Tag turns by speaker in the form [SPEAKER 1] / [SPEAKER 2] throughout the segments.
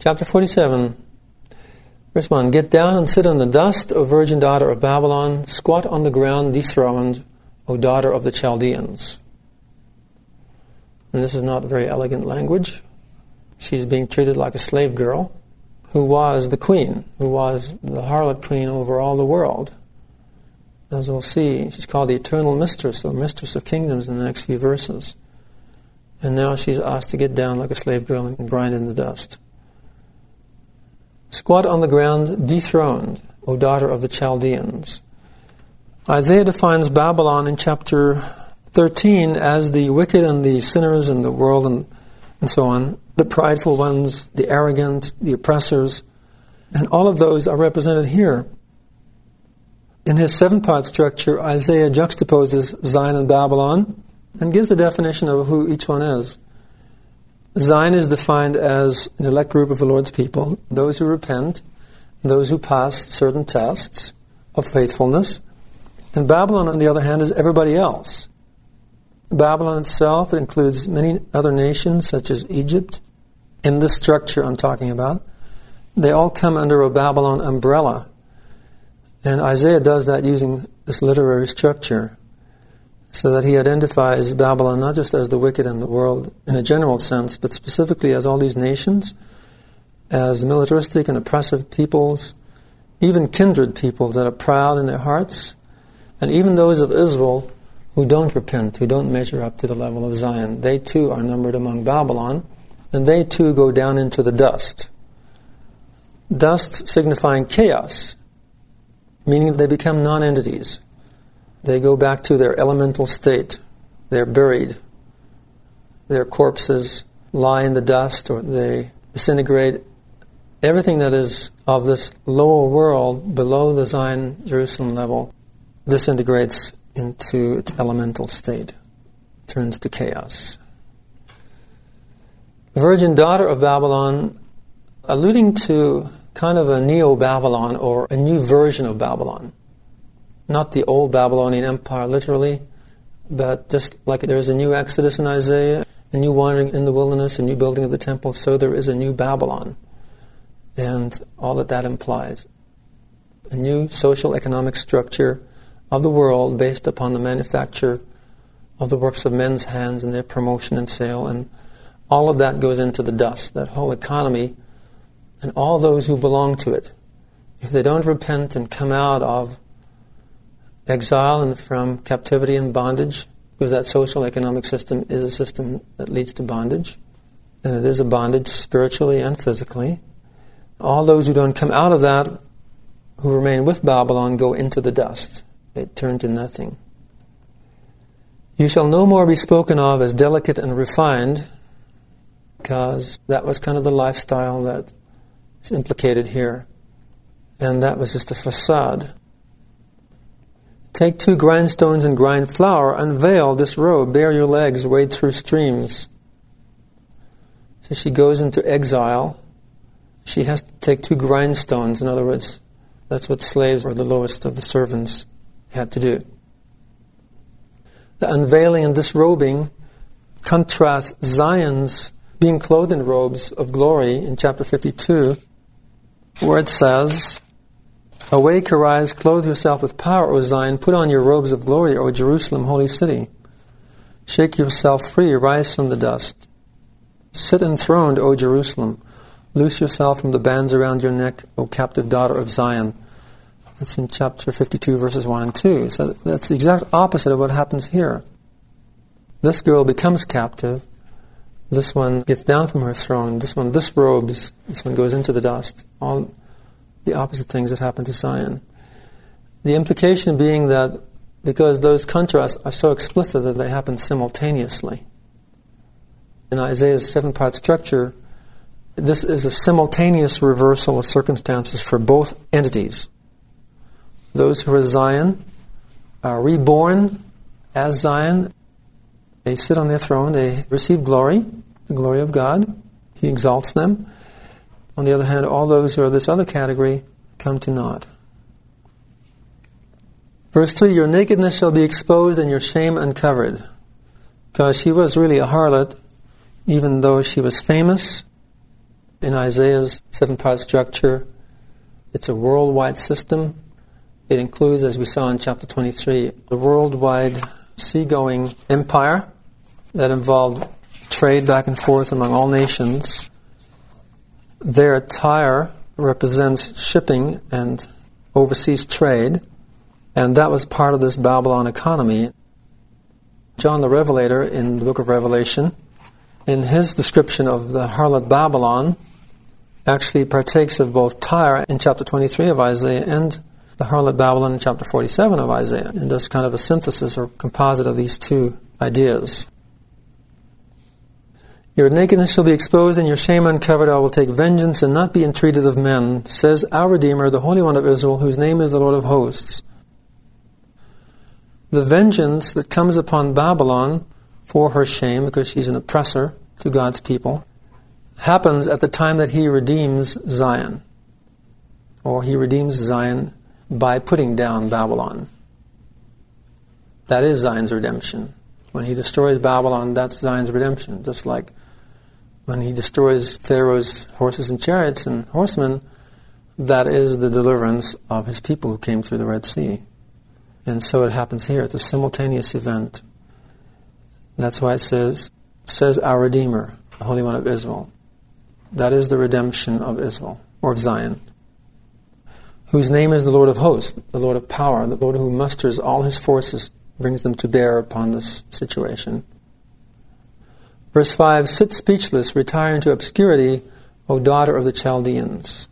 [SPEAKER 1] Chapter 47, verse 1 Get down and sit on the dust, O virgin daughter of Babylon, squat on the ground, dethroned, O daughter of the Chaldeans. And this is not very elegant language. She's being treated like a slave girl who was the queen, who was the harlot queen over all the world. As we'll see, she's called the eternal mistress or mistress of kingdoms in the next few verses. And now she's asked to get down like a slave girl and grind in the dust. Squat on the ground, dethroned, O daughter of the Chaldeans. Isaiah defines Babylon in chapter 13 as the wicked and the sinners in the world and, and so on, the prideful ones, the arrogant, the oppressors, and all of those are represented here. In his seven part structure, Isaiah juxtaposes Zion and Babylon and gives a definition of who each one is. Zion is defined as an elect group of the Lord's people, those who repent, those who pass certain tests of faithfulness. And Babylon, on the other hand, is everybody else. Babylon itself includes many other nations, such as Egypt, in this structure I'm talking about. They all come under a Babylon umbrella. And Isaiah does that using this literary structure so that he identifies Babylon not just as the wicked in the world in a general sense, but specifically as all these nations, as militaristic and oppressive peoples, even kindred peoples that are proud in their hearts, and even those of Israel who don't repent, who don't measure up to the level of Zion. They too are numbered among Babylon, and they too go down into the dust. Dust signifying chaos, meaning they become non entities. They go back to their elemental state. They're buried. Their corpses lie in the dust or they disintegrate. Everything that is of this lower world below the Zion Jerusalem level disintegrates into its elemental state, turns to chaos. Virgin daughter of Babylon, alluding to kind of a neo Babylon or a new version of Babylon. Not the old Babylonian Empire, literally, but just like there's a new Exodus in Isaiah, a new wandering in the wilderness, a new building of the temple, so there is a new Babylon. And all that that implies. A new social economic structure of the world based upon the manufacture of the works of men's hands and their promotion and sale. And all of that goes into the dust, that whole economy, and all those who belong to it. If they don't repent and come out of exile and from captivity and bondage, because that social economic system is a system that leads to bondage, and it is a bondage spiritually and physically. All those who don't come out of that, who remain with Babylon, go into the dust they turn to nothing. You shall no more be spoken of as delicate and refined, because that was kind of the lifestyle that is implicated here. And that was just a facade. Take two grindstones and grind flour, unveil this robe, bare your legs, wade through streams. So she goes into exile. She has to take two grindstones. In other words, that's what slaves or the lowest of the servants had to do. The unveiling and disrobing contrasts Zion's being clothed in robes of glory in chapter 52, where it says, Awake, arise, clothe yourself with power, O Zion, put on your robes of glory, O Jerusalem, holy city. Shake yourself free, rise from the dust. Sit enthroned, O Jerusalem. Loose yourself from the bands around your neck, O captive daughter of Zion. That's in chapter 52, verses 1 and 2. So that's the exact opposite of what happens here. This girl becomes captive. This one gets down from her throne. This one disrobes. This one goes into the dust. All the opposite things that happen to Zion. The implication being that because those contrasts are so explicit that they happen simultaneously. In Isaiah's seven part structure, this is a simultaneous reversal of circumstances for both entities. Those who are Zion are reborn as Zion. They sit on their throne, they receive glory, the glory of God. He exalts them. On the other hand, all those who are this other category come to naught. Verse 3 Your nakedness shall be exposed and your shame uncovered. Because she was really a harlot, even though she was famous, in Isaiah's seven part structure. It's a worldwide system. It includes, as we saw in chapter 23, a worldwide seagoing empire that involved trade back and forth among all nations. Their Tyre represents shipping and overseas trade, and that was part of this Babylon economy. John the Revelator in the book of Revelation, in his description of the harlot Babylon, actually partakes of both Tyre in chapter 23 of Isaiah and the harlot Babylon in chapter 47 of Isaiah, and does kind of a synthesis or composite of these two ideas. Your nakedness shall be exposed, and your shame uncovered. I will take vengeance and not be entreated of men, says our Redeemer, the Holy One of Israel, whose name is the Lord of hosts the vengeance that comes upon Babylon for her shame, because she's an oppressor to God's people, happens at the time that he redeems Zion. Or he redeems Zion by putting down Babylon. That is Zion's redemption. When he destroys Babylon, that's Zion's redemption. Just like when he destroys Pharaoh's horses and chariots and horsemen, that is the deliverance of his people who came through the Red Sea. And so it happens here. It's a simultaneous event. That's why it says, says our Redeemer, the Holy One of Israel. That is the redemption of Israel, or of Zion, whose name is the Lord of hosts, the Lord of power, the Lord who musters all his forces, brings them to bear upon this situation. Verse 5 Sit speechless, retire into obscurity, O daughter of the Chaldeans.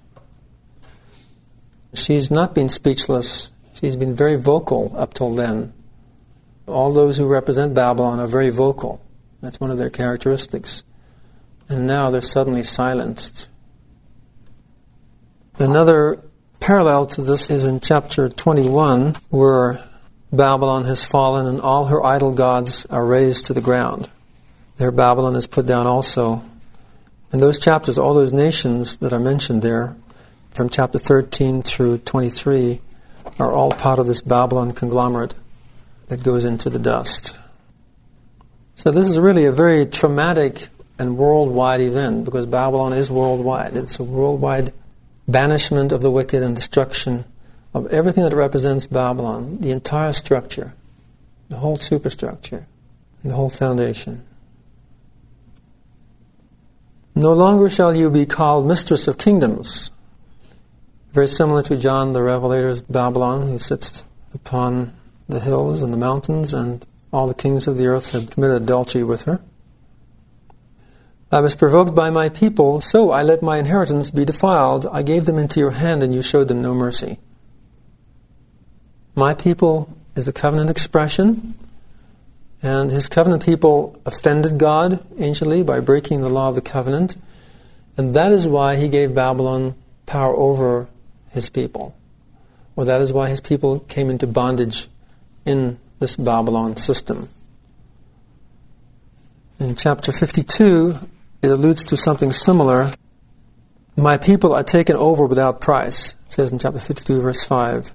[SPEAKER 1] She's not been speechless She's been very vocal up till then. All those who represent Babylon are very vocal. That's one of their characteristics. And now they're suddenly silenced. Another parallel to this is in chapter 21, where Babylon has fallen and all her idol gods are razed to the ground. There, Babylon is put down also. In those chapters, all those nations that are mentioned there, from chapter 13 through 23, are all part of this Babylon conglomerate that goes into the dust. So this is really a very traumatic and worldwide event because Babylon is worldwide. It's a worldwide banishment of the wicked and destruction of everything that represents Babylon, the entire structure, the whole superstructure, and the whole foundation. No longer shall you be called mistress of kingdoms, very similar to John the Revelator's Babylon, who sits upon the hills and the mountains, and all the kings of the earth have committed adultery with her. I was provoked by my people, so I let my inheritance be defiled. I gave them into your hand, and you showed them no mercy. My people is the covenant expression, and his covenant people offended God anciently by breaking the law of the covenant, and that is why he gave Babylon power over his people. Well, that is why his people came into bondage in this Babylon system. In chapter 52, it alludes to something similar. My people are taken over without price, it says in chapter 52, verse 5.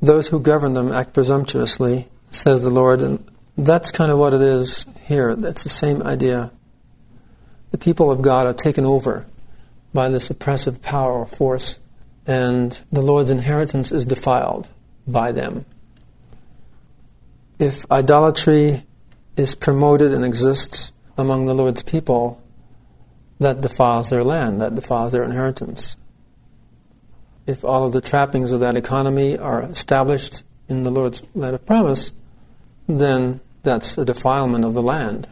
[SPEAKER 1] Those who govern them act presumptuously, says the Lord. And that's kind of what it is here. That's the same idea. The people of God are taken over by this oppressive power or force and the Lord's inheritance is defiled by them. If idolatry is promoted and exists among the Lord's people, that defiles their land, that defiles their inheritance. If all of the trappings of that economy are established in the Lord's land of promise, then that's the defilement of the land.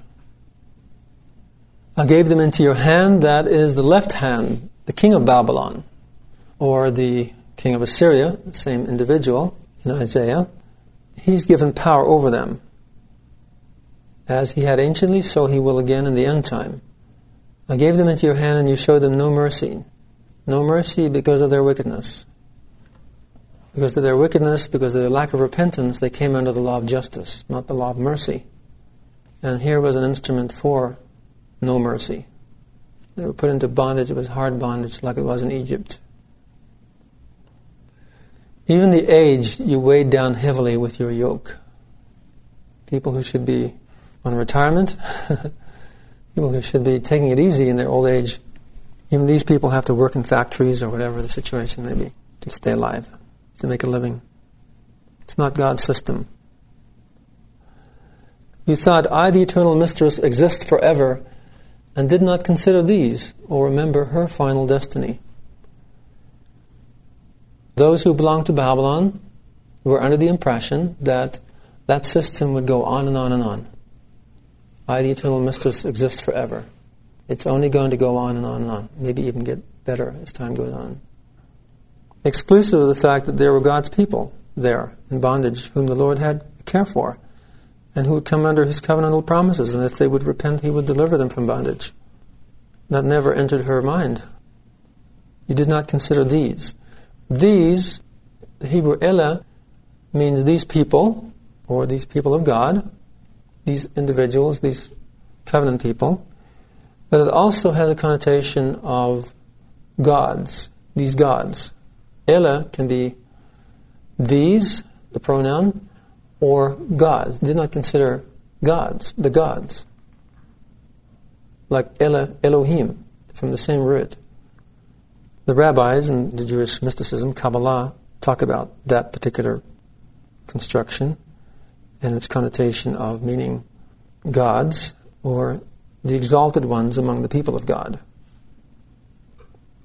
[SPEAKER 1] I gave them into your hand, that is the left hand, the king of Babylon or the king of Assyria, same individual in Isaiah, he's given power over them. As he had anciently, so he will again in the end time. I gave them into your hand, and you showed them no mercy. No mercy because of their wickedness. Because of their wickedness, because of their lack of repentance, they came under the law of justice, not the law of mercy. And here was an instrument for no mercy. They were put into bondage, it was hard bondage like it was in Egypt. Even the aged, you weighed down heavily with your yoke. People who should be on retirement, people who should be taking it easy in their old age, Even these people have to work in factories or whatever the situation may be to stay alive, to make a living. It's not God's system. You thought, I, the eternal mistress, exist forever, and did not consider these or remember her final destiny. Those who belonged to Babylon were under the impression that that system would go on and on and on. I, the eternal mistress, exist forever. It's only going to go on and on and on, maybe even get better as time goes on. Exclusive of the fact that there were God's people there in bondage whom the Lord had care for and who would come under his covenantal promises, and if they would repent, he would deliver them from bondage. That never entered her mind. You did not consider these. These, the Hebrew Elah, means these people, or these people of God, these individuals, these covenant people, but it also has a connotation of gods, these gods. Elah can be these, the pronoun, or gods. Did not consider gods, the gods. Like Elo, Elohim, from the same root. The rabbis in the Jewish mysticism, Kabbalah, talk about that particular construction and its connotation of meaning gods or the exalted ones among the people of God.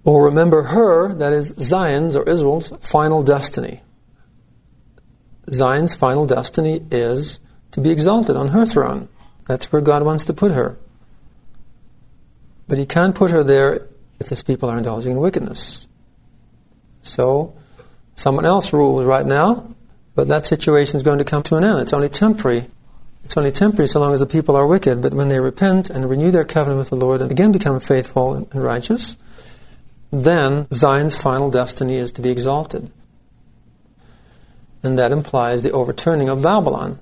[SPEAKER 1] Or remember her, that is Zion's or Israel's final destiny. Zion's final destiny is to be exalted on her throne. That's where God wants to put her. But He can't put her there if His people are indulging in wickedness. So, someone else rules right now, but that situation is going to come to an end. It's only temporary. It's only temporary so long as the people are wicked, but when they repent and renew their covenant with the Lord and again become faithful and righteous, then Zion's final destiny is to be exalted and that implies the overturning of Babylon.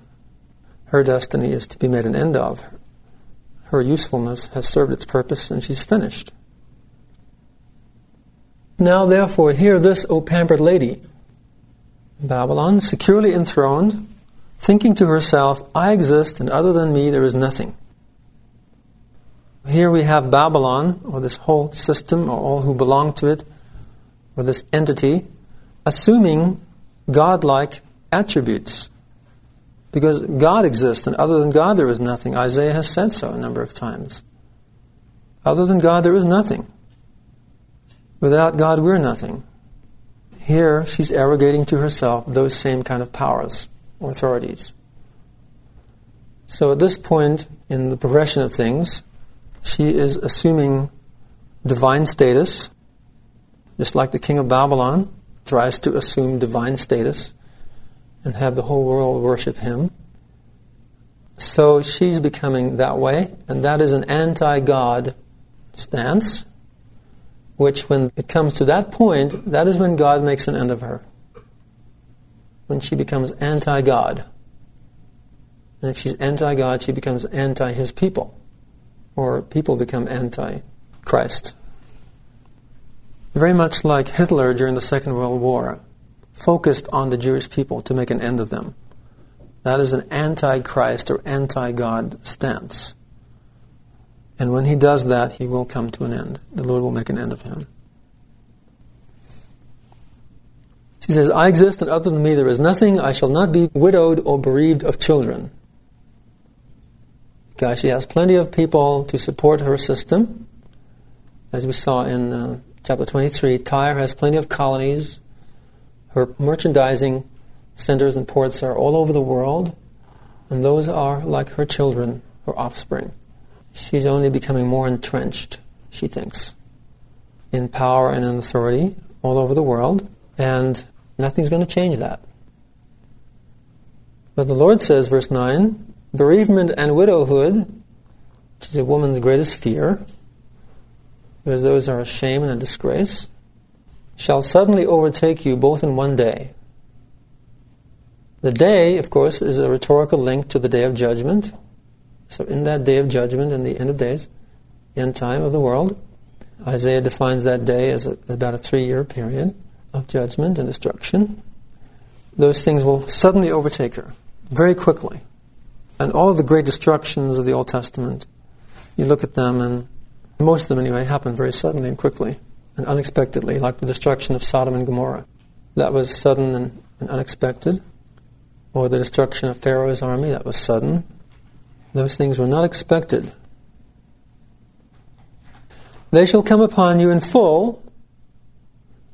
[SPEAKER 1] Her destiny is to be made an end of. Her usefulness has served its purpose and she's finished. Now, therefore, hear this, O pampered lady. Babylon, securely enthroned, thinking to herself, I exist, and other than me there is nothing. Here we have Babylon, or this whole system, or all who belong to it, or this entity, assuming godlike attributes. Because God exists, and other than God there is nothing. Isaiah has said so a number of times. Other than God there is nothing. Without God we're nothing. Here she's arrogating to herself those same kind of powers or authorities. So at this point in the progression of things, she is assuming divine status, just like the king of Babylon tries to assume divine status and have the whole world worship him. So she's becoming that way, and that is an anti God stance, which, when it comes to that point, that is when God makes an end of her. When she becomes anti God. And if she's anti God, she becomes anti his people, or people become anti Christ very much like Hitler during the Second World War, focused on the Jewish people to make an end of them. That is an anti-Christ or anti-God stance. And when he does that, he will come to an end. The Lord will make an end of him. She says, I exist and other than me there is nothing. I shall not be widowed or bereaved of children. Because she has plenty of people to support her system, as we saw in uh, chapter 23, Tyre has plenty of colonies. Her merchandising centers and ports are all over the world, and those are like her children, her offspring. She's only becoming more entrenched, she thinks, in power and in authority all over the world, and nothing's going to change that. But the Lord says, verse 9, bereavement and widowhood, which is a woman's greatest fear, because those are a shame and a disgrace, shall suddenly overtake you both in one day. The day, of course, is a rhetorical link to the day of judgment. So, in that day of judgment, in the end of days, end time of the world, Isaiah defines that day as a, about a three year period of judgment and destruction. Those things will suddenly overtake her very quickly. And all of the great destructions of the Old Testament, you look at them and Most of them, anyway, happen very suddenly and quickly and unexpectedly, like the destruction of Sodom and Gomorrah. That was sudden and, and unexpected. Or the destruction of Pharaoh's army, that was sudden. Those things were not expected. They shall come upon you in full,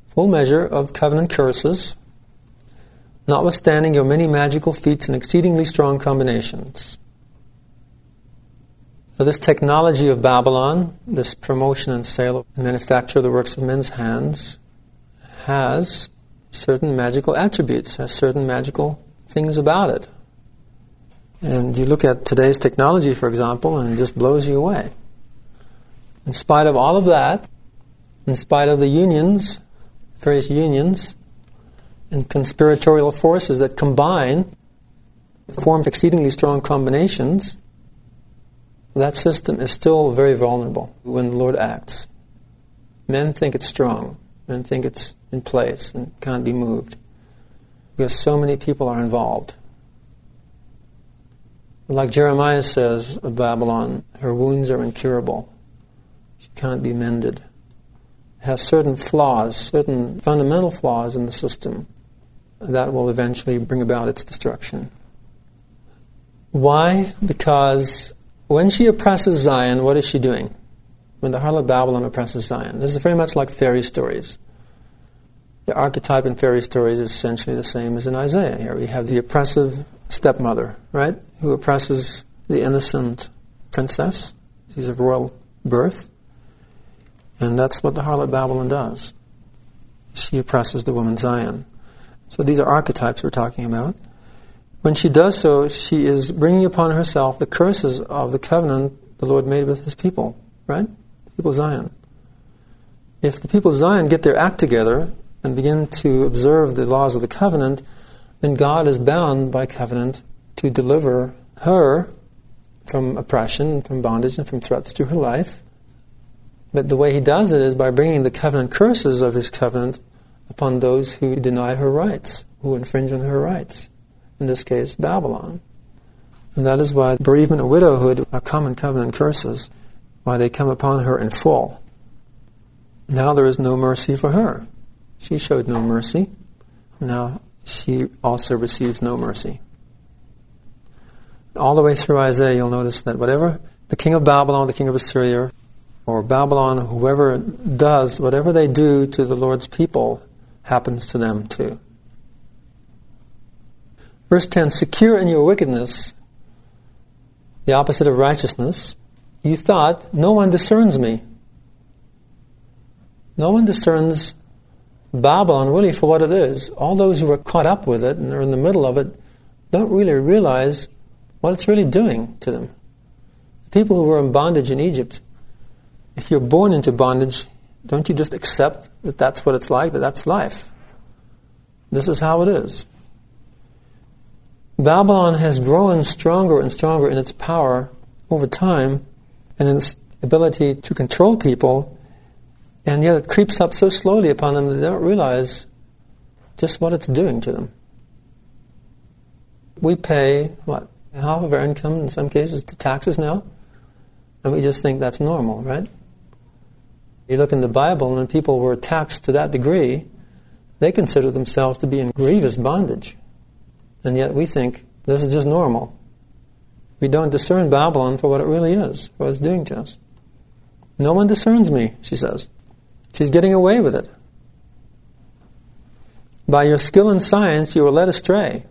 [SPEAKER 1] full measure of covenant curses, notwithstanding your many magical feats and exceedingly strong combinations. So this technology of Babylon, this promotion and sale and manufacture of the works of men's hands, has certain magical attributes, has certain magical things about it. And you look at today's technology, for example, and it just blows you away. In spite of all of that, in spite of the unions, various unions, and conspiratorial forces that combine, form exceedingly strong combinations, that system is still very vulnerable when the Lord acts. Men think it's strong, men think it's in place and can't be moved because so many people are involved. Like Jeremiah says of Babylon, her wounds are incurable. She can't be mended. It has certain flaws, certain fundamental flaws in the system that will eventually bring about its destruction. Why? Because when she oppresses Zion, what is she doing? When the harlot Babylon oppresses Zion. This is very much like fairy stories. The archetype in fairy stories is essentially the same as in Isaiah. Here we have the oppressive stepmother, right, who oppresses the innocent princess. She's of royal birth. And that's what the harlot Babylon does. She oppresses the woman Zion. So these are archetypes we're talking about. When she does so, she is bringing upon herself the curses of the covenant the Lord made with his people, right? People of Zion. If the people of Zion get their act together and begin to observe the laws of the covenant, then God is bound by covenant to deliver her from oppression, from bondage, and from threats to her life. But the way he does it is by bringing the covenant curses of his covenant upon those who deny her rights, who infringe on her rights in this case, Babylon. And that is why bereavement and widowhood are common covenant curses, why they come upon her in full. Now there is no mercy for her. She showed no mercy. Now she also receives no mercy. All the way through Isaiah, you'll notice that whatever the king of Babylon, the king of Assyria, or Babylon, whoever does, whatever they do to the Lord's people happens to them too. Verse 10 Secure in your wickedness, the opposite of righteousness, you thought, No one discerns me. No one discerns Babylon really for what it is. All those who are caught up with it and are in the middle of it don't really realize what it's really doing to them. The people who were in bondage in Egypt, if you're born into bondage, don't you just accept that that's what it's like, that that's life? This is how it is. Babylon has grown stronger and stronger in its power over time and in its ability to control people, and yet it creeps up so slowly upon them that they don't realize just what it's doing to them. We pay, what, half of our income in some cases to taxes now, and we just think that's normal, right? You look in the Bible, and when people were taxed to that degree, they considered themselves to be in grievous bondage. And yet we think this is just normal. We don't discern Babylon for what it really is, what it's doing to us. No one discerns me, she says. She's getting away with it. By your skill in science, you are led astray,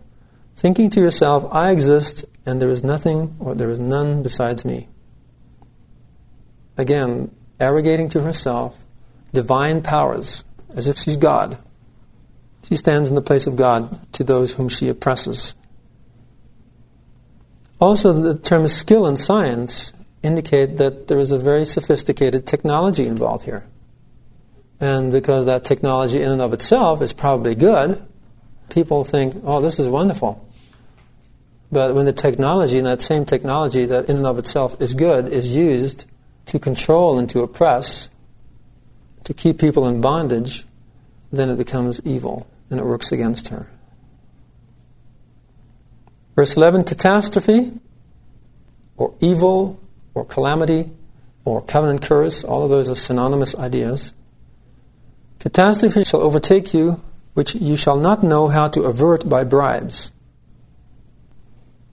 [SPEAKER 1] thinking to yourself, I exist and there is nothing or there is none besides me. Again, arrogating to herself divine powers as if she's God. She stands in the place of God to those whom she oppresses. Also, the term skill and science indicate that there is a very sophisticated technology involved here. And because that technology in and of itself is probably good, people think, oh, this is wonderful. But when the technology, and that same technology that in and of itself is good, is used to control and to oppress, to keep people in bondage, then it becomes evil and it works against her. Verse 11 catastrophe or evil or calamity or covenant curse, all of those are synonymous ideas. Catastrophe shall overtake you, which you shall not know how to avert by bribes.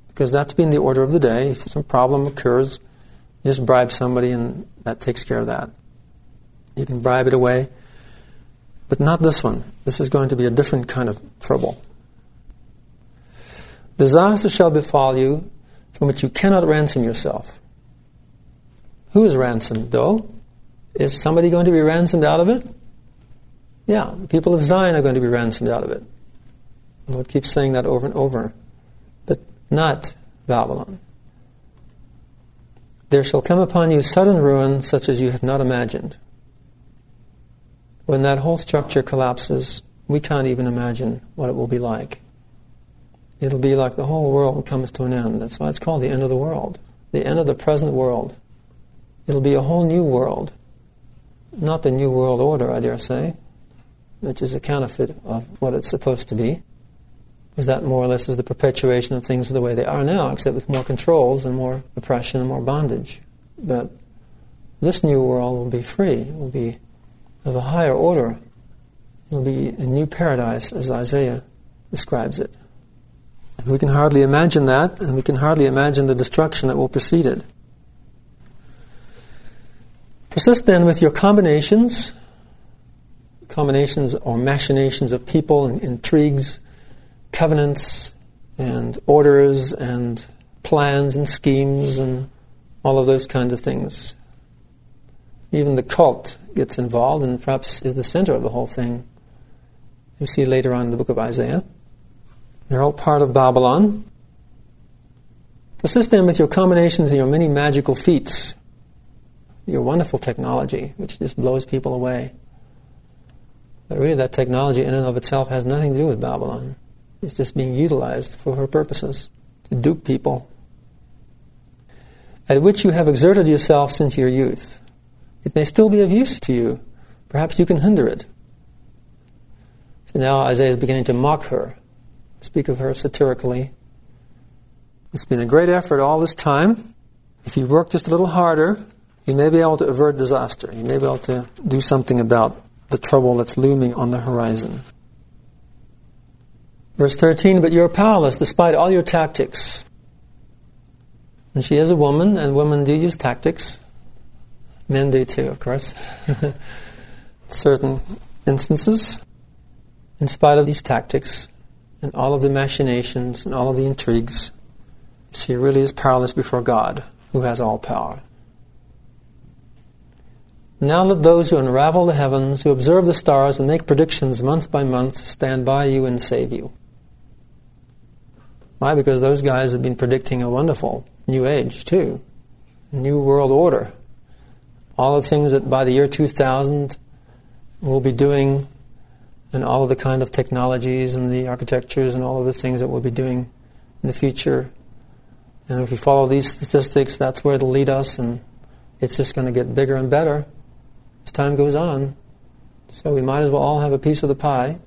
[SPEAKER 1] Because that's been the order of the day. If some problem occurs, you just bribe somebody and that takes care of that. You can bribe it away. But not this one. This is going to be a different kind of trouble. Disaster shall befall you from which you cannot ransom yourself. Who is ransomed, though? Is somebody going to be ransomed out of it? Yeah, the people of Zion are going to be ransomed out of it. The Lord keeps saying that over and over. But not Babylon. There shall come upon you sudden ruin such as you have not imagined. When that whole structure collapses, we can't even imagine what it will be like. It'll be like the whole world comes to an end. That's why it's called the end of the world, the end of the present world. It'll be a whole new world. Not the new world order, I dare say, which is a counterfeit of what it's supposed to be. Because that more or less is the perpetuation of things the way they are now, except with more controls and more oppression and more bondage. But this new world will be free. It will be of a higher order. It will be a new paradise, as Isaiah describes it. And we can hardly imagine that, and we can hardly imagine the destruction that will precede it. Persist then with your combinations, combinations or machinations of people and intrigues, covenants and orders and plans and schemes and all of those kinds of things. Even the cult gets involved and perhaps is the center of the whole thing. You see later on in the book of Isaiah. They're all part of Babylon. Persist then with your combinations and your many magical feats, your wonderful technology, which just blows people away. But really, that technology in and of itself has nothing to do with Babylon. It's just being utilized for her purposes to dupe people, at which you have exerted yourself since your youth. It may still be of use to you. Perhaps you can hinder it. So now Isaiah is beginning to mock her, speak of her satirically. It's been a great effort all this time. If you work just a little harder, you may be able to avert disaster. You may be able to do something about the trouble that's looming on the horizon. Verse 13, but you're powerless despite all your tactics. And she is a woman, and women do use tactics. Men do too, of course. Certain instances. In spite of these tactics and all of the machinations and all of the intrigues, she really is powerless before God, who has all power. Now let those who unravel the heavens, who observe the stars and make predictions month by month, stand by you and save you. Why? Because those guys have been predicting a wonderful new age, too. New world order. All the things that by the year 2000 we'll be doing, and all of the kind of technologies and the architectures and all of the things that we'll be doing in the future. And if we follow these statistics, that's where it'll lead us, and it's just going to get bigger and better as time goes on. So we might as well all have a piece of the pie,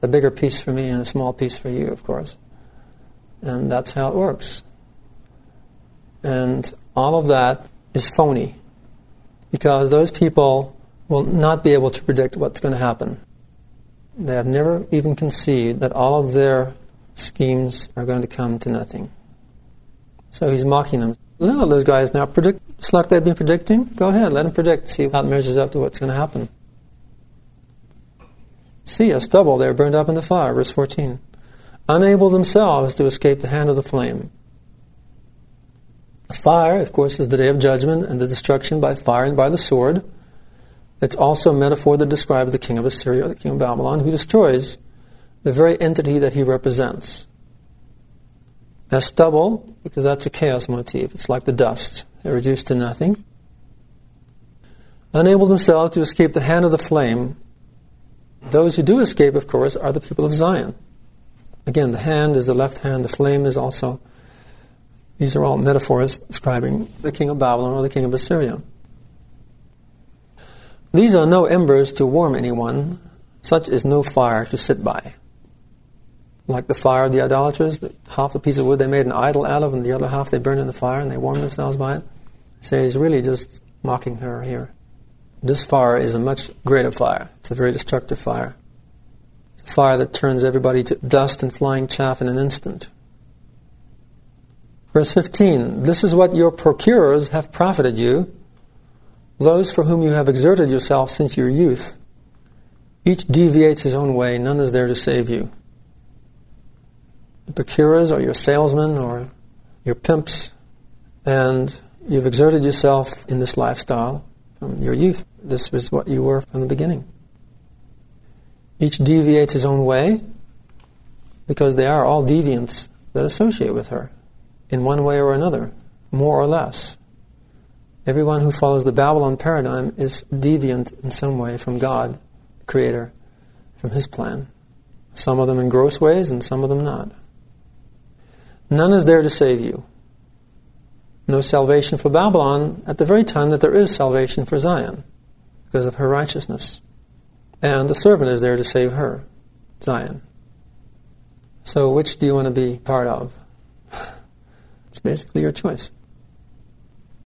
[SPEAKER 1] a bigger piece for me and a small piece for you, of course. And that's how it works. And all of that is phony because those people will not be able to predict what's going to happen. They have never even conceived that all of their schemes are going to come to nothing. So he's mocking them. Let those guys now predict, just like they've been predicting. Go ahead, let them predict, see how it measures up to what's going to happen. See, a stubble there burned up in the fire, verse 14 unable themselves to escape the hand of the flame. Fire, of course, is the day of judgment and the destruction by fire and by the sword. It's also a metaphor that describes the king of Assyria, the king of Babylon, who destroys the very entity that he represents. As stubble, because that's a chaos motif. It's like the dust. They're reduced to nothing. Unable themselves to escape the hand of the flame. Those who do escape, of course, are the people of Zion. Again, the hand is the left hand, the flame is also. These are all metaphors describing the king of Babylon or the king of Assyria. These are no embers to warm anyone, such is no fire to sit by. Like the fire of the idolaters, half the piece of wood they made an idol out of, and the other half they burned in the fire and they warmed themselves by it. So it's really just mocking her here. This fire is a much greater fire. It's a very destructive fire. Fire that turns everybody to dust and flying chaff in an instant. Verse 15 This is what your procurers have profited you, those for whom you have exerted yourself since your youth. Each deviates his own way, none is there to save you. The procurers are your salesmen or your pimps, and you've exerted yourself in this lifestyle from your youth. This was what you were from the beginning. Each deviates his own way because they are all deviants that associate with her in one way or another, more or less. Everyone who follows the Babylon paradigm is deviant in some way from God, the Creator, from His plan. Some of them in gross ways and some of them not. None is there to save you. No salvation for Babylon at the very time that there is salvation for Zion because of her righteousness. And the servant is there to save her, Zion. So, which do you want to be part of? It's basically your choice.